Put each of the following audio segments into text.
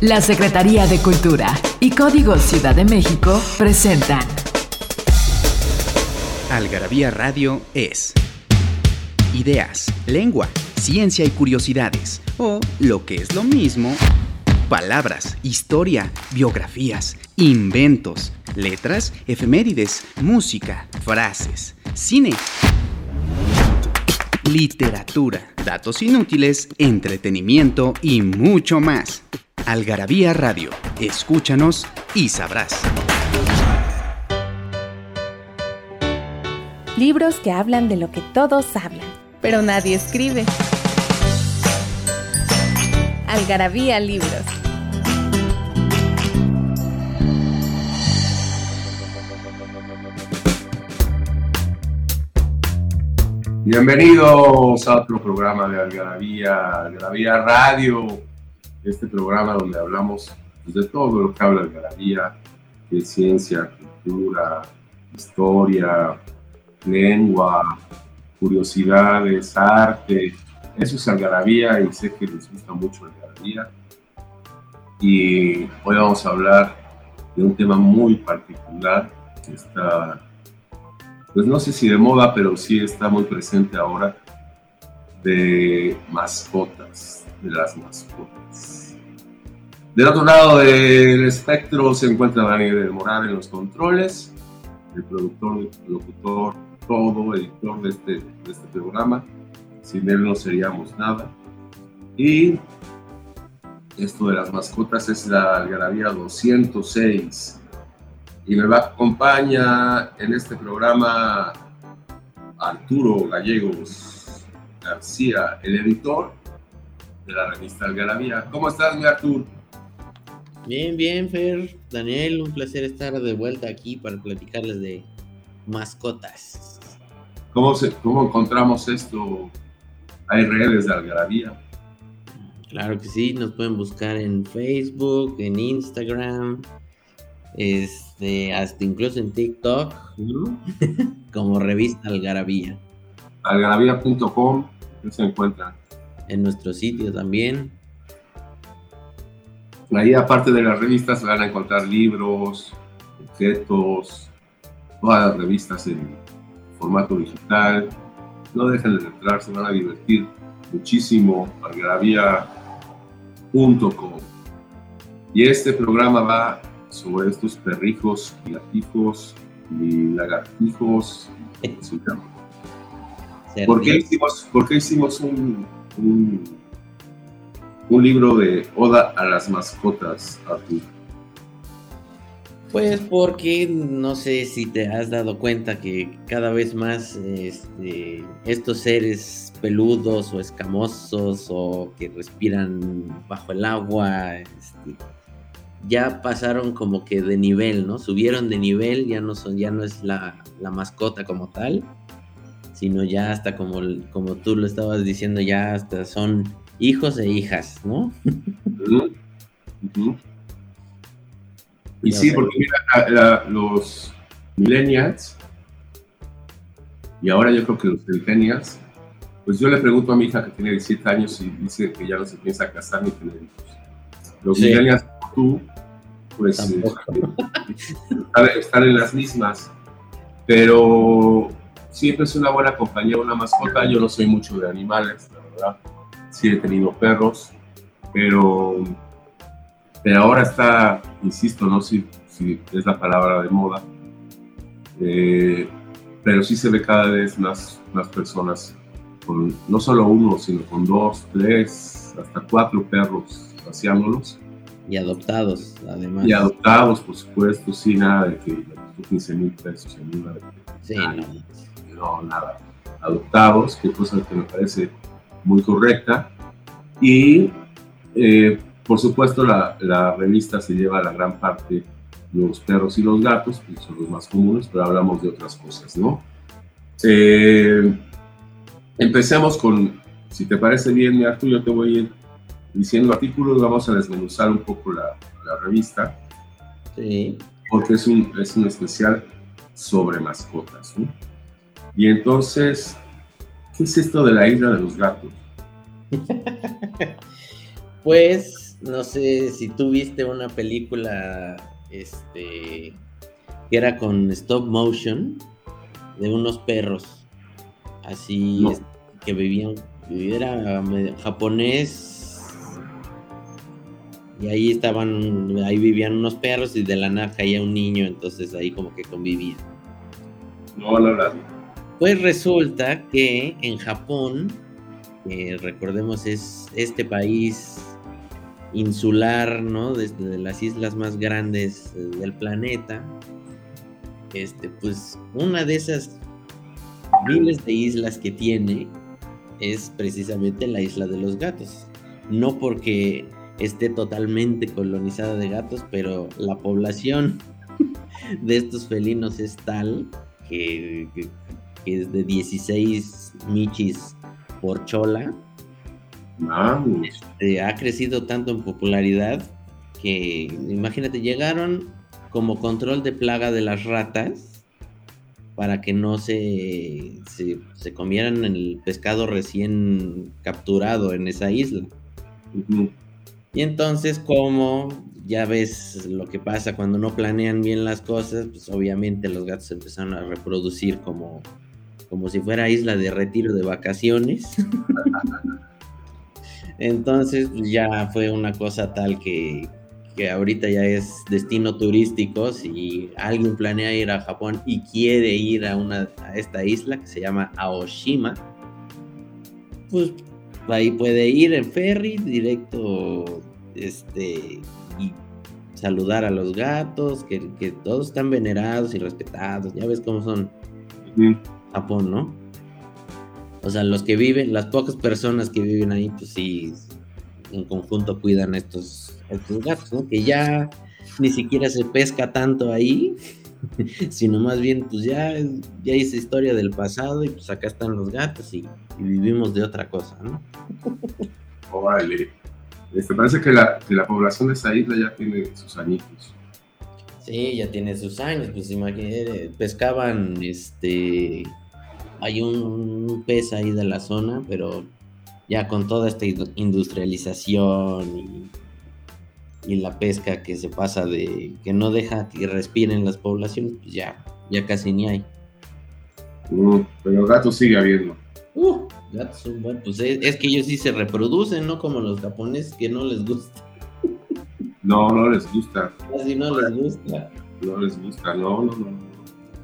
La Secretaría de Cultura y Código Ciudad de México presentan. Algarabía Radio es. Ideas, lengua, ciencia y curiosidades, o lo que es lo mismo, palabras, historia, biografías, inventos, letras, efemérides, música, frases, cine, literatura, datos inútiles, entretenimiento y mucho más. Algarabía Radio, escúchanos y sabrás. Libros que hablan de lo que todos hablan, pero nadie escribe. Algarabía Libros. Bienvenidos a otro programa de Algarabía, Algarabía Radio, este programa donde hablamos pues, de todo lo que habla Algarabía, de ciencia, cultura, historia, lengua, curiosidades, arte. Eso es Algarabía y sé que les gusta mucho Algarabía. Y hoy vamos a hablar de un tema muy particular que está pues no sé si de moda, pero sí está muy presente ahora, de mascotas, de las mascotas. Del otro lado del espectro se encuentra Daniel Moral en los controles, el productor, locutor, todo, editor de este, de este programa. Sin él no seríamos nada. Y esto de las mascotas es la algarabía 206 y me va, acompaña en este programa Arturo Gallegos García, el editor de la revista Algarabía. ¿Cómo estás, mi Arturo? Bien, bien, Fer. Daniel, un placer estar de vuelta aquí para platicarles de mascotas. ¿Cómo, se, cómo encontramos esto? ¿Hay redes de Algarabía? Claro que sí, nos pueden buscar en Facebook, en Instagram, este, hasta incluso en TikTok, como revista Algarabía. Algarabía.com, se encuentra. En nuestro sitio también. Ahí, aparte de las revistas, van a encontrar libros, objetos, todas las revistas en formato digital. No dejen de entrar, se van a divertir muchísimo. Algarabía.com. Y este programa va sobre estos perrijos y gatijos y lagartijos. ¿Por qué hicimos, por qué hicimos un, un, un, libro de Oda a las mascotas, Artur? Pues porque no sé si te has dado cuenta que cada vez más este, estos seres peludos o escamosos o que respiran bajo el agua, este, ya pasaron como que de nivel, ¿no? Subieron de nivel, ya no son, ya no es la, mascota como tal, sino ya hasta como, como tú lo estabas diciendo, ya hasta son hijos e hijas, ¿no? Y sí, porque mira, los millennials, y ahora yo creo que los centennials, pues yo le pregunto a mi hija que tiene 17 años y dice que ya no se piensa casar ni tener hijos. Los millennials tú, pues estar, en las mismas. Pero siempre es una buena compañía, una mascota. Yo no soy mucho de animales, la verdad. Sí he tenido perros, pero, pero ahora está, insisto, no sé si, es la palabra de moda, eh, pero sí se ve cada vez más, más personas con no solo uno, sino con dos, tres, hasta cuatro perros paseándolos. Y adoptados, además. Y adoptados, por supuesto, sí, nada de que 15 mil pesos en una. Sí, no. No. nada. Adoptados, que cosa que me parece muy correcta. Y, eh, por supuesto, la, la, revista se lleva la gran parte los perros y los gatos, que son los más comunes, pero hablamos de otras cosas, ¿no? Eh, empecemos con, si te parece bien, Arturo, yo te voy a ir diciendo artículos, vamos a desmenuzar un poco la, la revista. Sí. Porque es un, es un especial sobre mascotas. ¿no? Y entonces, ¿qué es esto de la isla de los gatos? pues no sé si tú viste una película, este, que era con stop motion de unos perros, así que vivían, era japonés y ahí estaban, ahí vivían unos perros y de la nada caía un niño, entonces ahí como que convivían. No, no, no. Pues resulta que en Japón, recordemos es este país insular, ¿no? Desde las islas más grandes eh, del planeta. Este, pues una de esas miles de islas que tiene es precisamente la isla de los gatos. No porque esté totalmente colonizada de gatos, pero la población de estos felinos es tal que, es de 16 michis por chola. Este, ha crecido tanto en popularidad que, imagínate, llegaron como control de plaga de las ratas para que no se, se, comieran el pescado recién capturado en esa isla. Y entonces, como ya ves lo que pasa cuando no planean bien las cosas, pues obviamente los gatos empezaron a reproducir como, como si fuera isla de retiro de vacaciones. entonces, pues, ya fue una cosa tal que, que ahorita ya es destino turístico. Si alguien planea ir a Japón y quiere ir a, una, a esta isla que se llama Aoshima, pues ahí puede ir en ferry directo este y saludar a los gatos, que, todos están venerados y respetados, ya ves cómo son Japón, ¿no? O sea, los que viven, las pocas personas que viven ahí, pues sí, en conjunto cuidan estos, estos gatos, ¿no? Que ya ni siquiera se pesca tanto ahí, sino más bien, pues ya, ya hice historia del pasado y pues acá están los gatos y, vivimos de otra cosa, ¿no? Órale. Este, parece que la, población de esa isla ya tiene sus añitos. Sí, ya tiene sus años, pues imagínate, pescaban, este, hay un, pez ahí de la zona, pero ya con toda esta industrialización y y la pesca que se pasa de que no deja que respiren las poblaciones, pues ya, ya casi ni hay. Uh, pero gatos sigue habiendo. Uh, gatos son buenos. Pues es, que ellos sí se reproducen, ¿no? Como los japoneses que no les gusta. No, no les gusta. Casi no les gusta. No les gusta, no, no, no.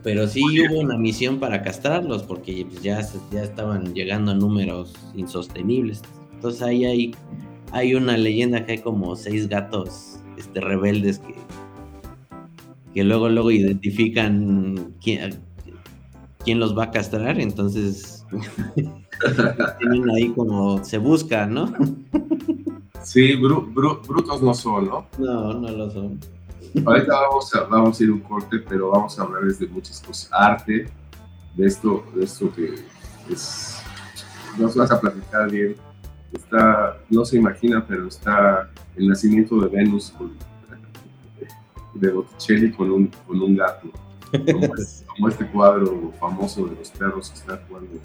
Pero sí hubo una misión para castrarlos porque pues, ya, ya estaban llegando a números insostenibles. Entonces ahí hay hay una leyenda que hay como seis gatos este, rebeldes que, que luego, luego identifican quién, quién los va a castrar, entonces tienen ahí como se busca, ¿no? sí, brutos no son, ¿no? No, no lo son. Ahorita vamos a, vamos a ir un corte, pero vamos a hablar de muchas cosas. Arte, de esto, de esto que es, nos vas a platicar bien está, no se imagina, pero está el nacimiento de Venus de Botticelli con un, con un gato, como, este cuadro famoso de los perros que está jugando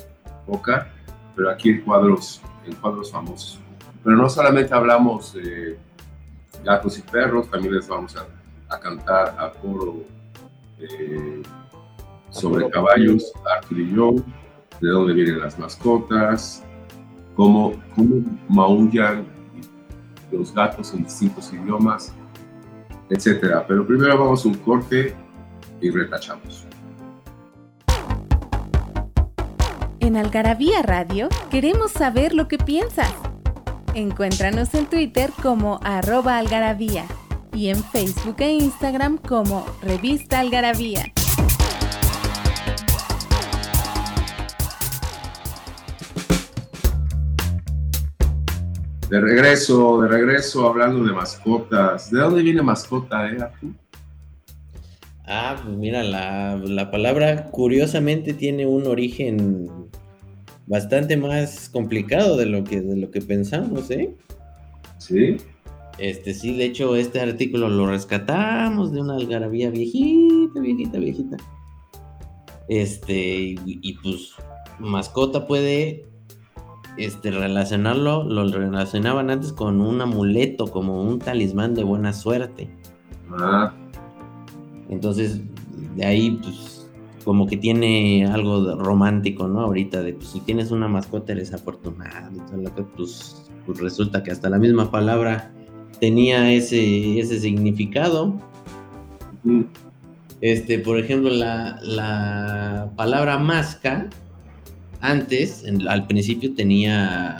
Boca, pero aquí en cuadros, en cuadros famosos. Pero no solamente hablamos de gatos y perros, también les vamos a, cantar a coro eh, sobre caballos, Arthur y yo, de dónde vienen las mascotas, cómo, cómo maullan los gatos en distintos idiomas, etcétera. Pero primero vamos a un corte y retachamos. En Algarabía Radio queremos saber lo que piensas. Encuéntranos en Twitter como arroba algarabía y en Facebook e Instagram como revista algarabía. De regreso, de regreso hablando de mascotas. ¿De dónde viene mascota, eh, Ah, pues mira, la, la, palabra curiosamente tiene un origen bastante más complicado de lo que, de lo que pensamos, ¿eh? Sí. Este, sí, de hecho, este artículo lo rescatamos de una algarabía viejita, viejita, viejita. Este, y pues, mascota puede este, relacionarlo, lo relacionaban antes con un amuleto, como un talismán de buena suerte. Ah, Entonces, de ahí, pues, como que tiene algo romántico, ¿no? Ahorita, de pues, si tienes una mascota eres afortunado y todo lo que, pues, pues resulta que hasta la misma palabra tenía ese, ese significado. ujú, Este, por ejemplo, la, la palabra masca, antes, en- al principio tenía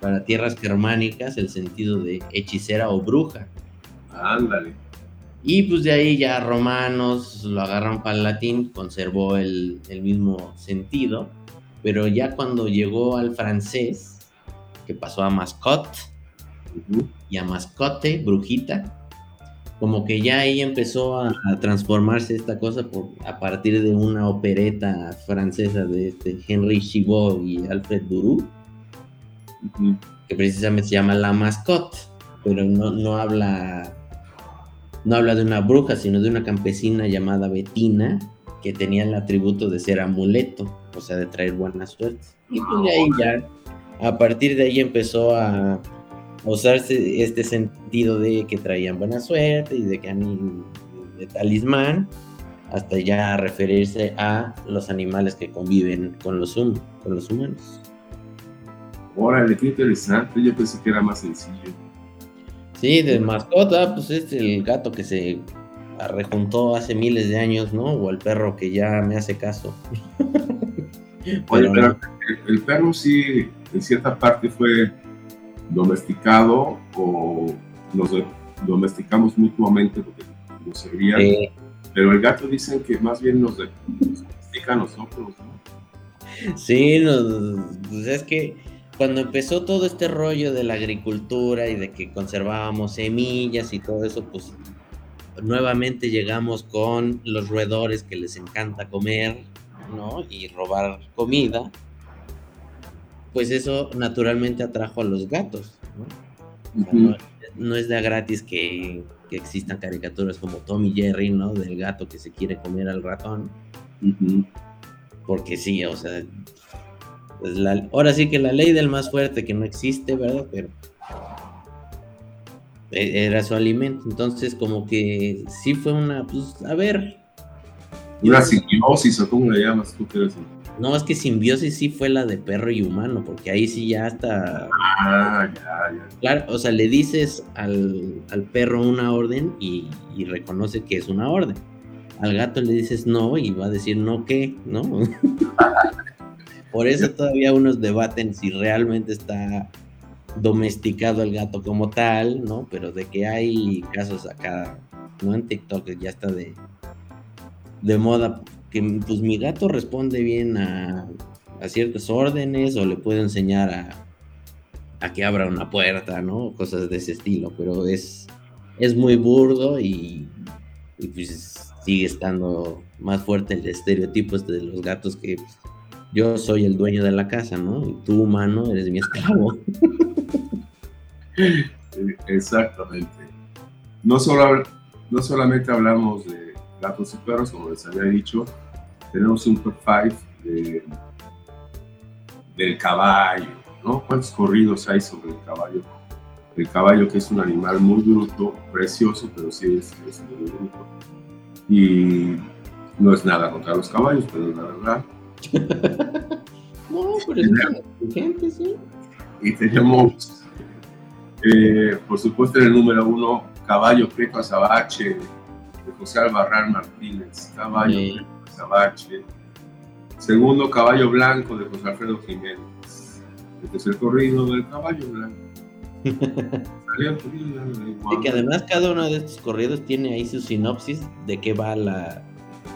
para tierras germánicas el sentido de hechicera o bruja. ándale. Y pues de ahí ya romanos lo agarran para el latín, conservó el, el mismo sentido, pero ya cuando llegó al francés, que pasó a mascotte ujú, y a mascote, brujita, como que ya ahí empezó a, a transformarse esta cosa por, a partir de una opereta francesa de este Henry Chivot y Alfred Duru, que precisamente se llama La Mascotte, pero no, no habla no habla de una bruja, sino de una campesina llamada Betina, que tenía el atributo de ser amuleto, o sea, de traer buena suerte. Y pues de ahí ya, a partir de ahí empezó a usarse este sentido de que traían buena suerte y de que han de talismán, hasta ya referirse a los animales que conviven con los, hum- con los humanos. Órale, qué interesante. Yo pensé que era más sencillo. Sí, de mascota, pues es el gato que se rejuntó hace miles de años, ¿no? O el perro que ya me hace caso. Oye, Pero pero no. el, el perro sí, en cierta parte fue domesticado o nos do- domesticamos mutuamente porque nos servían. Pero el gato dicen que más bien nos, domestica a nosotros, ¿no? sí, nos- pues es que cuando empezó todo este rollo de la agricultura y de que conservábamos semillas y todo eso, pues nuevamente llegamos con los roedores que les encanta comer, ¿no? Y robar comida. Pues eso naturalmente atrajo a los gatos, ¿no? O sea, no, no es de gratis que, que existan caricaturas como Tom y Jerry, ¿no? Del gato que se quiere comer al ratón. Porque sí, o sea, pues la- ahora sí que la ley del más fuerte que no existe, ¿verdad? Pero e- era su alimento. Entonces, como que sí fue una, pues, a ver. Una simbiosis, o cómo le llamas tú que eres. No, es que simbiosis sí fue la de perro y humano, porque ahí sí ya está. Ah, ya, ya. Claro, o sea, le dices al, al perro una orden y, y reconoce que es una orden. Al gato le dices no y va a decir no qué, ¿no? Por eso todavía unos debaten si realmente está domesticado el gato como tal, ¿no? Pero de que hay casos acá, ¿no? En TikTok que ya está de, de moda, que pues mi gato responde bien a, ciertas órdenes o le puedo enseñar a, que abra una puerta, ¿no? Cosas de ese estilo, pero es, es muy burdo y, pues sigue estando más fuerte el estereotipo este de los gatos que yo soy el dueño de la casa, ¿no? Y tú, humano, eres mi esclavo. Exactamente. No, solo, no solamente hablamos de gatos y perros, como les había dicho, tenemos un top 5 de, del caballo, ¿no? ¿Cuántos corridos hay sobre el caballo? El caballo que es un animal muy bruto, precioso, pero sí es, es muy bruto. Y no es nada contra los caballos, pero es la verdad. No, pero es inteligente, sí. Y tenemos, eh, por supuesto, en el número uno, Caballo Prieto Azabache, de José Albarrán Martínez. Caballo. Prieto Azabache. Segundo, Caballo Blanco, de José Alfredo Jiménez. El tercer corrido del Caballo Blanco. Salió Y que además cada uno de estos corridos tiene ahí su sinopsis de qué va la,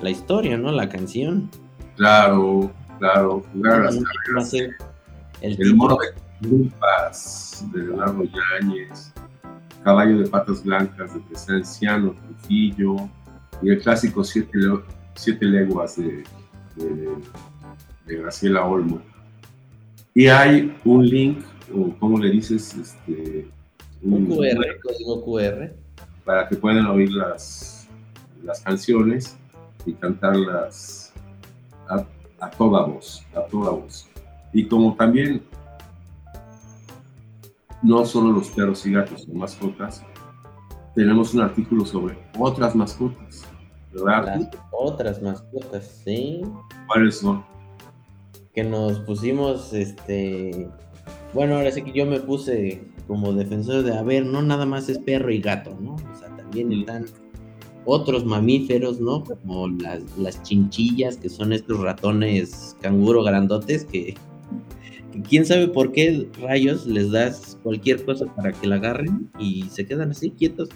la historia, ¿no? La canción. Claro, claro. Jugar a las el El moro de Culpas, de Leonardo Yáñez, Caballo de Patas Blancas, de Presenciano, Trujillo, y el clásico Siete, Siete Leguas de, de, de Graciela Olmo. Y hay un link, o como le dices, este, Un QR, código QR. para que puedan oír las, las canciones y cantarlas a, a toda voz, a toda voz. Y como también no solo los perros y gatos son mascotas, tenemos un artículo sobre otras mascotas, ¿verdad? Las otras mascotas, sí. ¿Cuáles son? Que nos pusimos, este, bueno, ahora sí que yo me puse como defensor de, a ver, no nada más es perro y gato, ¿no? O sea, también están otros mamíferos, ¿no? Como las, las chinchillas, que son estos ratones canguro grandotes que, que quién sabe por qué rayos les das cualquier cosa para que la agarren y se quedan así quietos.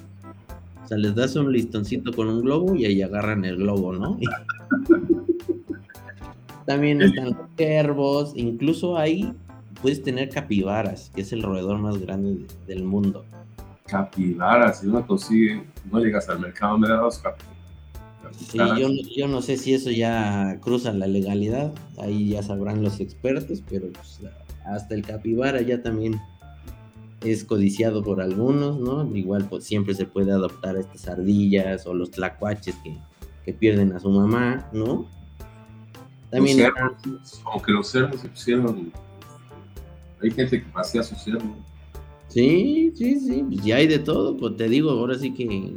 Sea, les das un listoncito con un globo y ahí agarran el globo, ¿no? También están los cervos, incluso ahí puedes tener capibaras, que es el roedor más grande de- del mundo. Capibaras, si uno consigue, no llegas al mercado, me da dos cap- Sí, capibaras. yo, no- yo no sé si eso ya cruza la legalidad, ahí ya sabrán los expertos, pero pues, hasta el capibara ya también es codiciado por algunos, ¿no? Igual pues siempre se puede adoptar a estas ardillas o los tlacuaches que, que pierden a su mamá, ¿no? También Los cerdos, como que los cerdos se pusieron. Hay gente que pasea su cerdo. Sí, sí, sí, pues ya hay de todo, pues te digo, ahora sí que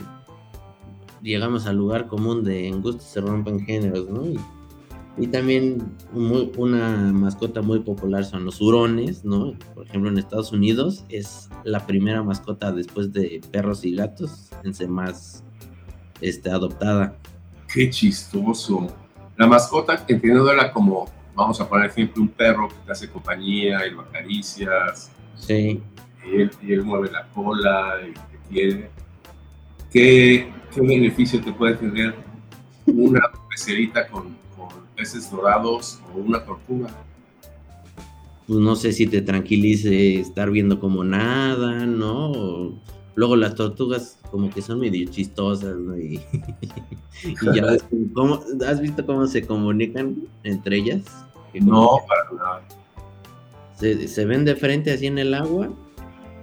llegamos al lugar común de en gusto se rompen géneros, ¿no? Y, y también muy- una mascota muy popular son los hurones, ¿no? Por ejemplo, en Estados Unidos es la primera mascota después de perros y gatos en ser más este, adoptada. Qué chistoso. La mascota, entendiéndola como, vamos a poner ejemplo, un perro que te hace compañía y lo acaricias, Sí, y él, y él mueve la cola y te quiere. ¿Qué, qué beneficio te puede tener una pecerita con, con peces dorados o una tortuga? pues no sé si te tranquilice estar viendo como nada, ¿no? O luego las tortugas como que son medio chistosas, ¿no? Y, y ya ves cómo, ¿has visto cómo se comunican entre ellas? No, para nada. Se, se ven de frente así en el agua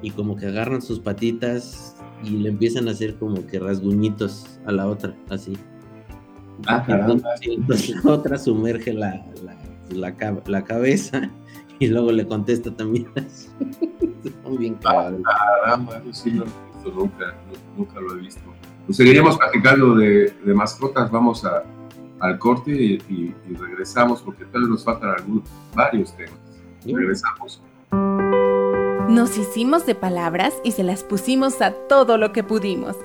y como que agarran sus patitas y le empiezan a hacer como que rasguñitos a la otra, así. Ah, caramba. Entonces la otra sumerge la, la, la cab- la cabeza y luego le contesta también así. Son bien cagados. Caramba, eso sí no lo he visto nunca, nu- nunca lo he visto. Pues seguiremos platicando de, de mascotas, vamos a, al corte y, y- y regresamos porque tal vez nos faltan algunos, varios temas. Regresamos. Nos hicimos de palabras y se las pusimos a todo lo que pudimos.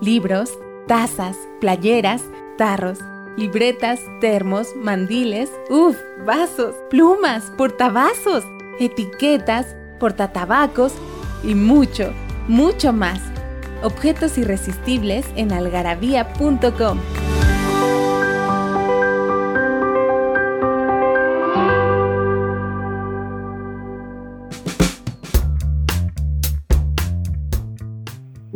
Libros, tazas, playeras, tarros, libretas, termos, mandiles, uff, vasos, plumas, portavasos, etiquetas, portatabacos y mucho, mucho más. Objetos irresistibles en algarabía.com.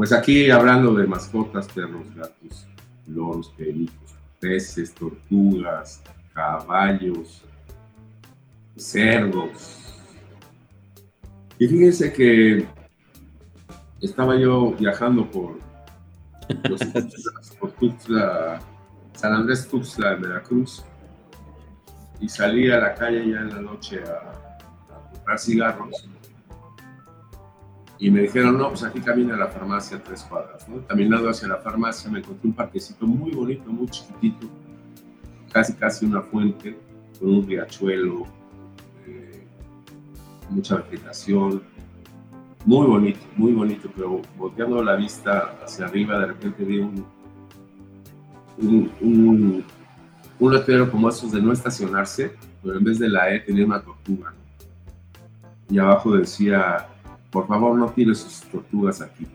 Pues aquí hablando de mascotas, perros, gatos, loros, pericos, peces, tortugas, caballos, cerdos. Y fíjense que estaba yo viajando por, los, por Tuxtla, San Andrés Tuxtla, en Veracruz, y salí a la calle ya en la noche a, a comprar cigarros. Y me dijeron, no, pues aquí camina la farmacia tres cuadras. Caminando hacia la farmacia me encontré un parquecito muy bonito, muy chiquitito, casi casi una fuente, con un riachuelo, eh, mucha vegetación, muy bonito, muy bonito, pero volteando la vista hacia arriba, de repente vi un, un, un, un letrero como esos de no estacionarse, pero en vez de la E tenía una tortuga. ¿no? Y abajo decía, por favor no tires sus tortugas aquí.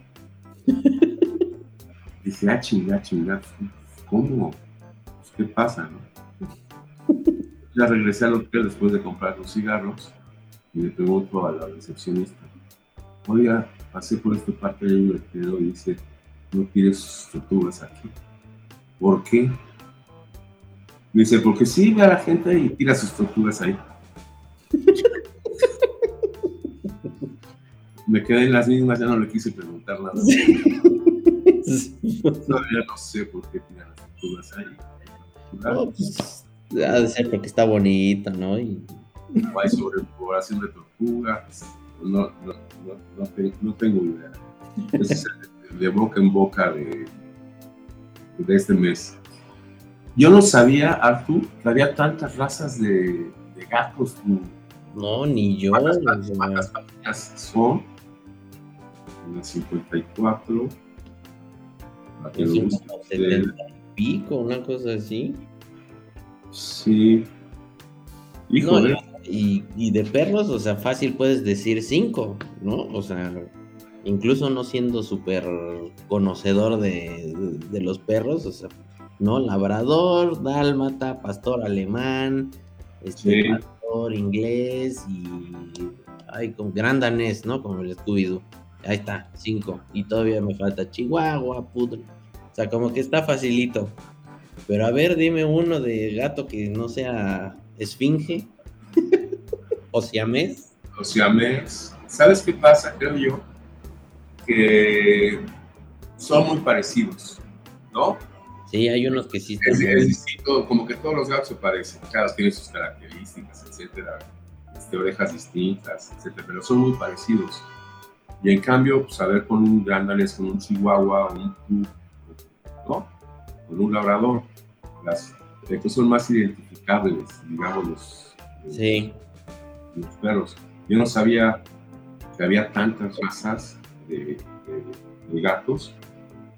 Dije, ah, chinga, chinga, ¿cómo? Pues, ¿Qué pasa, no? Ya regresé al hotel después de comprar los cigarros y le pregunto a la recepcionista, oiga, pasé por esta parte de un letrero y dice, no tires sus tortugas aquí. ¿Por qué? Me dice, porque sí, ve a la gente y tira sus tortugas ahí. Me quedé en las mismas, ya no le quise preguntar nada. Todavía no sé por qué tiran las tortugas ahí. No, pues, ha de ser porque está bonito, ¿no? Y No hay sobrepoblación de tortugas. No, no, no, no tengo idea. es de boca en boca de, de este mes. Yo no sabía, Arthur, que había tantas razas de, de gatos. No, ni yo. ¿Cuántas familias son? Una 54. La que y pico, una cosa así. Sí. Híjole. y, y, de perros, o sea, fácil puedes decir cinco, ¿no? O sea, incluso no siendo súper conocedor de, de, los perros, o sea, ¿no? Labrador, dálmata, pastor alemán, este, pastor inglés y ay, con gran danés, ¿no? Como el scooby Ahí está, cinco. Y todavía me falta Chihuahua, pudre. O sea, como que está facilito. Pero a ver, dime uno de gato que no sea esfinge. o siamés. O siamés. ¿Sabes qué pasa, creo yo? Que son muy parecidos, ¿no? Sí, hay unos que sí están. Es, distinto, como que todos los gatos se parecen, cada uno tiene sus características, etcétera, este, orejas distintas, etcétera, pero son muy parecidos. Y en cambio, pues a ver con un gran danés, con un chihuahua, un ¿no? Con un labrador, las que son más identificables, digamos, los, sí. los perros. Yo no sabía que había tantas razas de, de gatos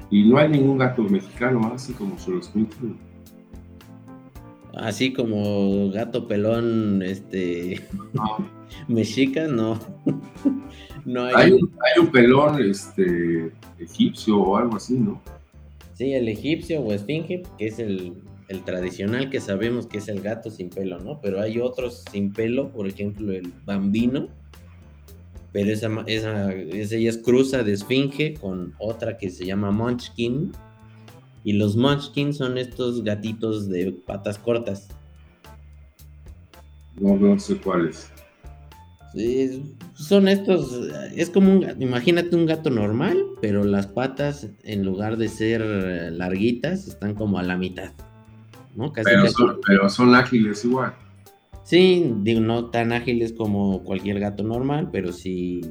y no hay ningún gato mexicano, así como se los cuento. Así como gato pelón, este. mexica, no. no hay. Hay un, hay un, pelón este, egipcio o algo así, ¿no? Sí, el egipcio o esfinge, que es el, el, tradicional que sabemos que es el gato sin pelo, ¿no? Pero hay otros sin pelo, por ejemplo, el bambino pero esa, esa, ella es cruza de esfinge con otra que se llama Munchkin. Y los Munchkin son estos gatitos de patas cortas. No, no sé cuáles. Son estos, es como un, imagínate un gato normal, pero las patas en lugar de ser larguitas están como a la mitad. ¿no? pero son ágiles igual. Sí, digo, no tan ágiles como cualquier gato normal, pero sí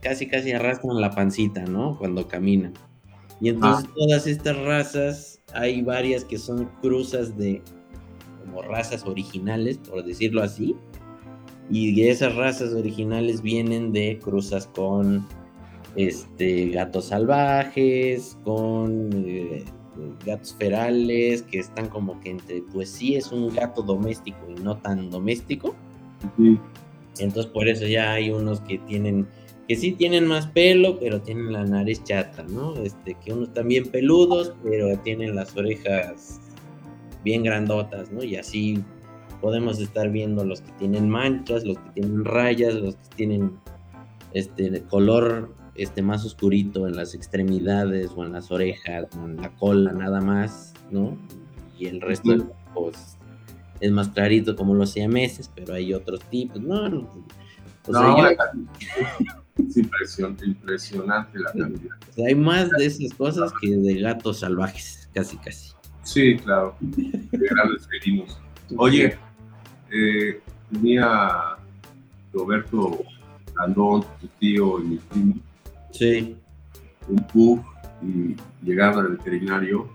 casi casi arrastran la pancita, ¿no? Cuando camina. Y entonces ah. todas estas razas, hay varias que son cruzas de como razas originales, por decirlo así. Y esas razas originales vienen de cruzas con este gatos salvajes, con eh, gatos ferales que están como que entre, pues sí es un gato doméstico y no tan doméstico. Entonces por eso ya hay unos que tienen, que sí tienen más pelo, pero tienen la nariz chata, ¿no? Este, que unos también peludos, pero tienen las orejas bien grandotas, ¿no? Y así podemos estar viendo los que tienen manchas, los que tienen rayas, los que tienen este color este, más oscurito en las extremidades o en las orejas o en la cola nada más, ¿no? Y el resto pues, es más clarito como los siameses, pero hay otros tipos, ¿no? no, Es impresionante, impresionante la cantidad. hay más de esas cosas que de gatos salvajes, casi, casi. Sí, claro. De grandes felinos. Oye, eh, tenía Roberto Andón, tu tío y mi primo, Sí. Un pug y llegaron al veterinario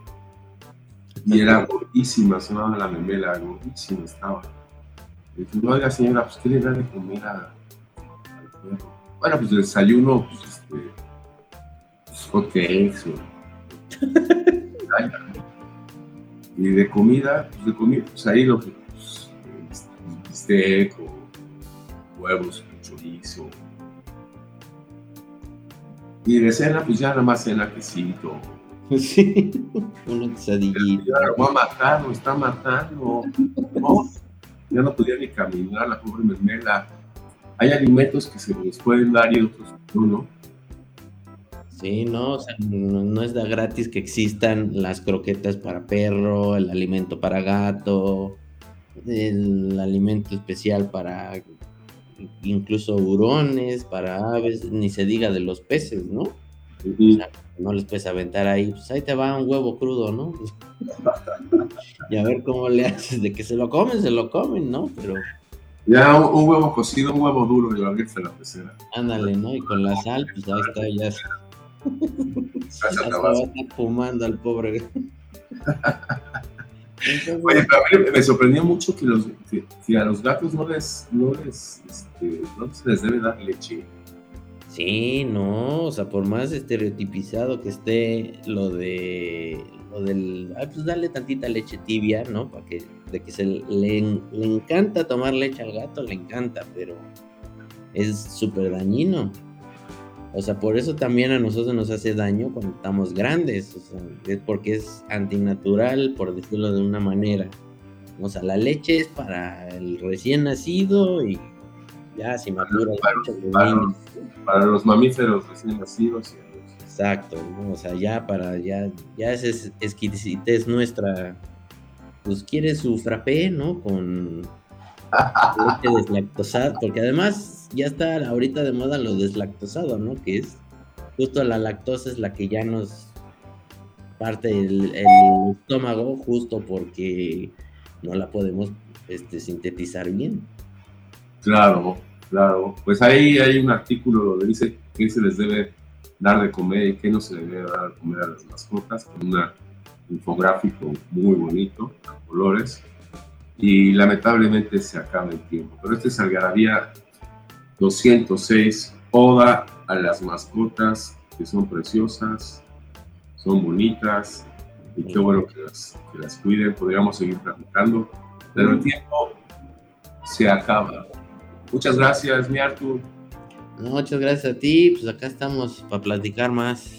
y era gordísima, sonaba la memela, gordísima estaba. Y dije, oiga señora, pues ¿qué le da de comer al perro? Bueno, pues el desayuno, pues este, pues hot cakes y de comida, pues de comida, pues ahí lo que, bistec o huevos con chorizo, y de cena, pues ya nada más cena quesito. Sí. Ya lo va a matar, lo está matando. No, ya no podía ni caminar, la pobre mermela. Hay alimentos que se les pueden dar y otros no, Sí, no, o sea, no, no, es de gratis que existan las croquetas para perro, el alimento para gato, el alimento especial para incluso hurones, para aves, ni se diga de los peces, ¿no? no les puedes aventar ahí, pues ahí te va un huevo crudo, ¿no? y a ver cómo le haces de que se lo comen, se lo comen, ¿no? Pero Ya un, huevo cocido, un huevo duro y lo en la pecera. Ándale, ¿no? Y con la sal, pues ya está, ya, ya se va a estar fumando al pobre. Oye, pero a mí me sorprendió mucho que, los, que, a los gatos no les, no les, este, no se les debe dar leche. Sí, no, o sea, por más estereotipizado que esté lo de lo del, ah, pues darle tantita leche tibia, ¿no? Para que, de que se le, le encanta tomar leche al gato, le encanta, pero es súper dañino. O sea, por eso también a nosotros nos hace daño cuando estamos grandes. O sea, es porque es antinatural, por decirlo de una manera. O sea, la leche es para el recién nacido y ya si madura para, para, los mamíferos recién nacidos. Exacto, o sea, ya para, ya, ya es exquisitez nuestra. Pues quiere su frappé, ¿no? Con leche deslactosada, porque además ya está ahorita de moda lo deslactosado, ¿no? Que es justo la lactosa es la que ya nos parte el, estómago justo porque no la podemos este, sintetizar bien. Claro, claro. Pues ahí hay un artículo donde dice que se les debe dar de comer y qué no se debe dar de comer a las mascotas, con un infográfico muy bonito, colores y lamentablemente se acaba el tiempo. Pero este es Algarabía 206, Oda a las mascotas que son preciosas, son bonitas y qué bueno que las, que las cuiden. Podríamos seguir platicando, pero el tiempo se acaba. Muchas gracias, mi Artur. muchas gracias a ti. Pues acá estamos para platicar más.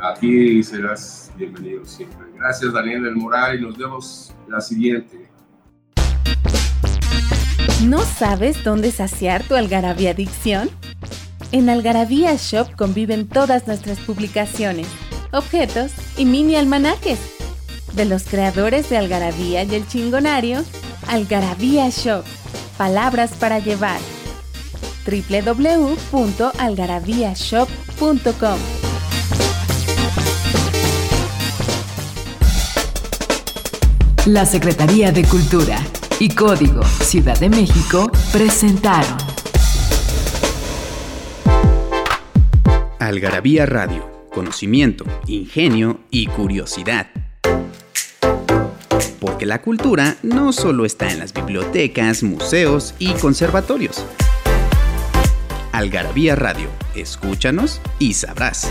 Aquí serás bienvenido siempre. Gracias, Daniel del Moral, y nos vemos la siguiente. ¿No sabes dónde saciar tu algarabía adicción? En Algarabía Shop conviven todas nuestras publicaciones, objetos y mini almanaques. De los creadores de Algarabía y el Chingonario, Algarabía Shop. Palabras para llevar. www.algarabíashop.com La Secretaría de Cultura y Código Ciudad de México presentaron Algarabía Radio, conocimiento, ingenio y curiosidad. Porque la cultura no solo está en las bibliotecas, museos y conservatorios. Algarabía Radio, escúchanos y sabrás.